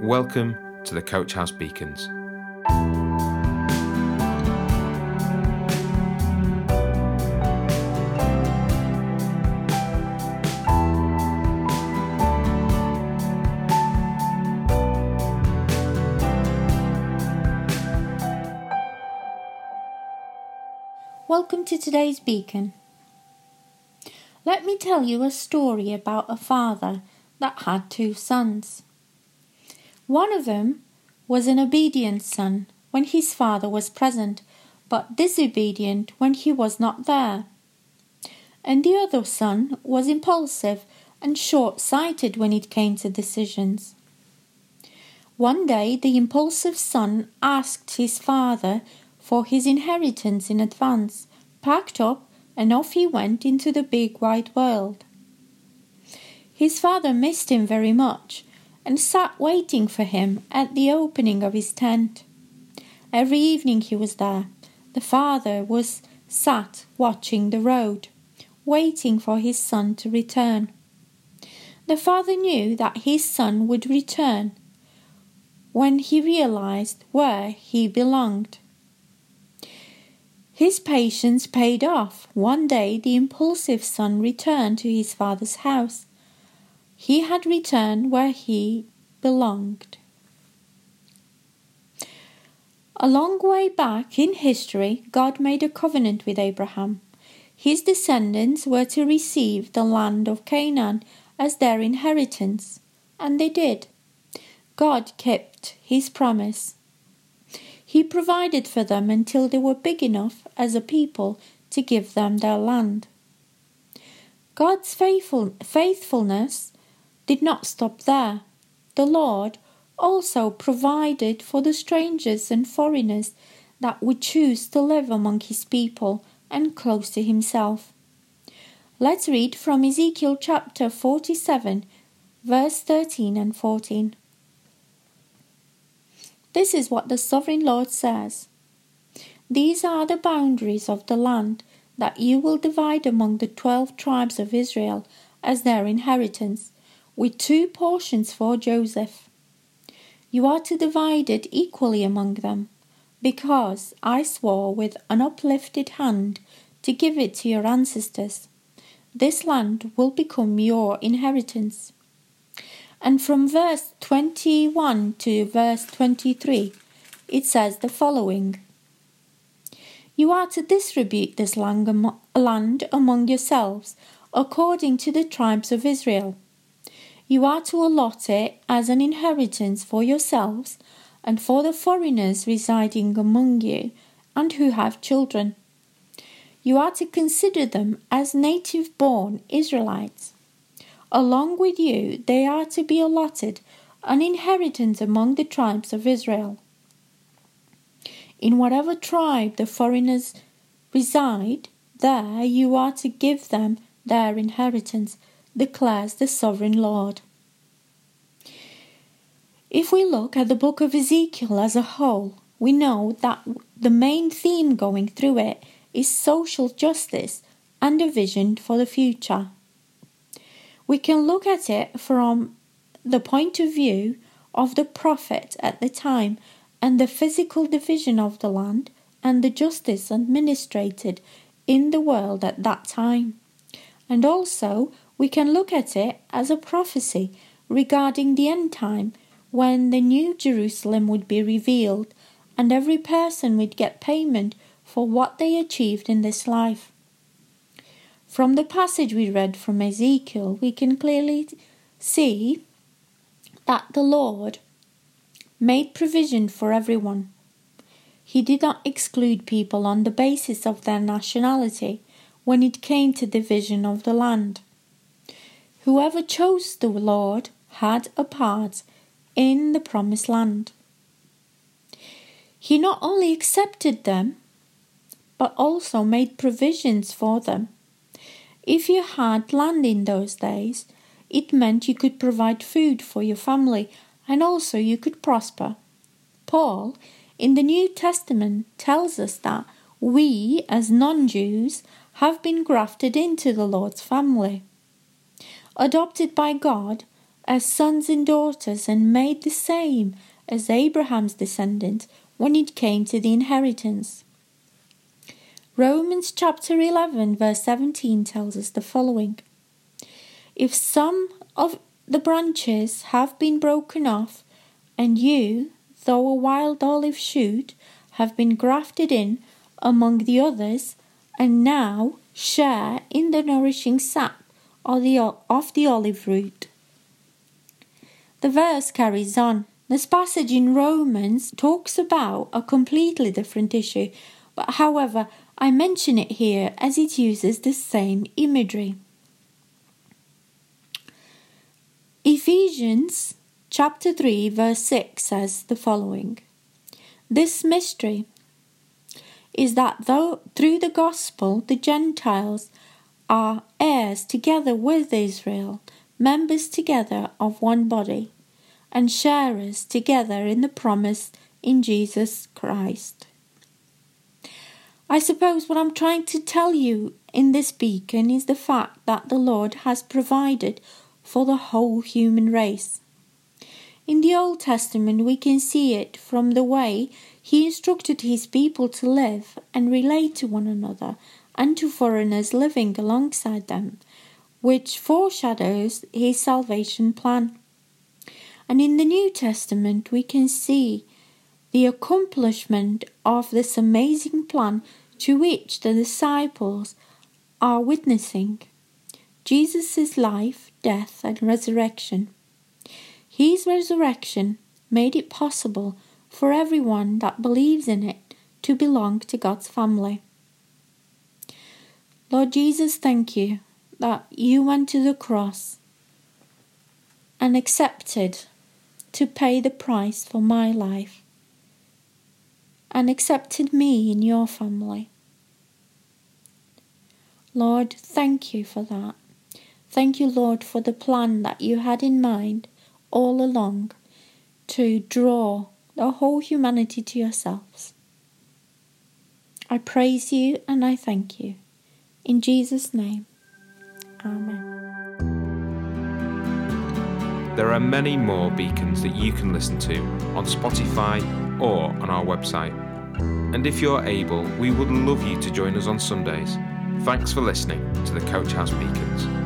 Welcome to the Coach House Beacons. Welcome to today's beacon. Let me tell you a story about a father that had two sons. One of them was an obedient son when his father was present, but disobedient when he was not there. And the other son was impulsive and short sighted when it came to decisions. One day the impulsive son asked his father for his inheritance in advance, packed up, and off he went into the big wide world. His father missed him very much and sat waiting for him at the opening of his tent. Every evening he was there. The father was sat watching the road, waiting for his son to return. The father knew that his son would return when he realized where he belonged. His patience paid off. One day the impulsive son returned to his father's house. He had returned where he belonged. A long way back in history, God made a covenant with Abraham. His descendants were to receive the land of Canaan as their inheritance, and they did. God kept his promise. He provided for them until they were big enough as a people to give them their land. God's faithful, faithfulness did not stop there. The Lord also provided for the strangers and foreigners that would choose to live among his people and close to himself. Let's read from Ezekiel chapter 47, verse 13 and 14. This is what the sovereign Lord says These are the boundaries of the land that you will divide among the twelve tribes of Israel as their inheritance with two portions for Joseph. You are to divide it equally among them, because I swore with an uplifted hand to give it to your ancestors. This land will become your inheritance. And from verse 21 to verse 23, it says the following You are to distribute this land among yourselves according to the tribes of Israel you are to allot it as an inheritance for yourselves and for the foreigners residing among you and who have children. You are to consider them as native born Israelites. Along with you, they are to be allotted an inheritance among the tribes of Israel. In whatever tribe the foreigners reside, there you are to give them their inheritance declares the sovereign Lord. If we look at the book of Ezekiel as a whole, we know that the main theme going through it is social justice and a vision for the future. We can look at it from the point of view of the prophet at the time and the physical division of the land and the justice administered in the world at that time. And also, we can look at it as a prophecy regarding the end time when the new Jerusalem would be revealed and every person would get payment for what they achieved in this life. From the passage we read from Ezekiel, we can clearly see that the Lord made provision for everyone. He did not exclude people on the basis of their nationality when it came to division of the land. Whoever chose the Lord had a part in the promised land. He not only accepted them, but also made provisions for them. If you had land in those days, it meant you could provide food for your family and also you could prosper. Paul, in the New Testament, tells us that we, as non Jews, have been grafted into the Lord's family adopted by God as sons and daughters and made the same as Abraham's descendants when it came to the inheritance. Romans chapter 11, verse 17 tells us the following If some of the branches have been broken off, and you, though a wild olive shoot, have been grafted in among the others, and now share in the nourishing sap of the olive root. The verse carries on. This passage in Romans talks about a completely different issue, but however, I mention it here as it uses the same imagery. Ephesians chapter 3 verse 6 says the following This mystery is that though through the gospel the Gentiles are heirs together with Israel, members together of one body, and sharers together in the promise in Jesus Christ. I suppose what I'm trying to tell you in this beacon is the fact that the Lord has provided for the whole human race. In the Old Testament, we can see it from the way He instructed His people to live and relate to one another and to foreigners living alongside them, which foreshadows His salvation plan. And in the New Testament, we can see the accomplishment of this amazing plan to which the disciples are witnessing Jesus' life, death, and resurrection. His resurrection made it possible for everyone that believes in it to belong to God's family. Lord Jesus, thank you that you went to the cross and accepted to pay the price for my life and accepted me in your family. Lord, thank you for that. Thank you, Lord, for the plan that you had in mind all along to draw the whole humanity to yourselves. I praise you and I thank you. In Jesus' name, Amen. There are many more beacons that you can listen to on Spotify or on our website. And if you're able, we would love you to join us on Sundays. Thanks for listening to the Coach House Beacons.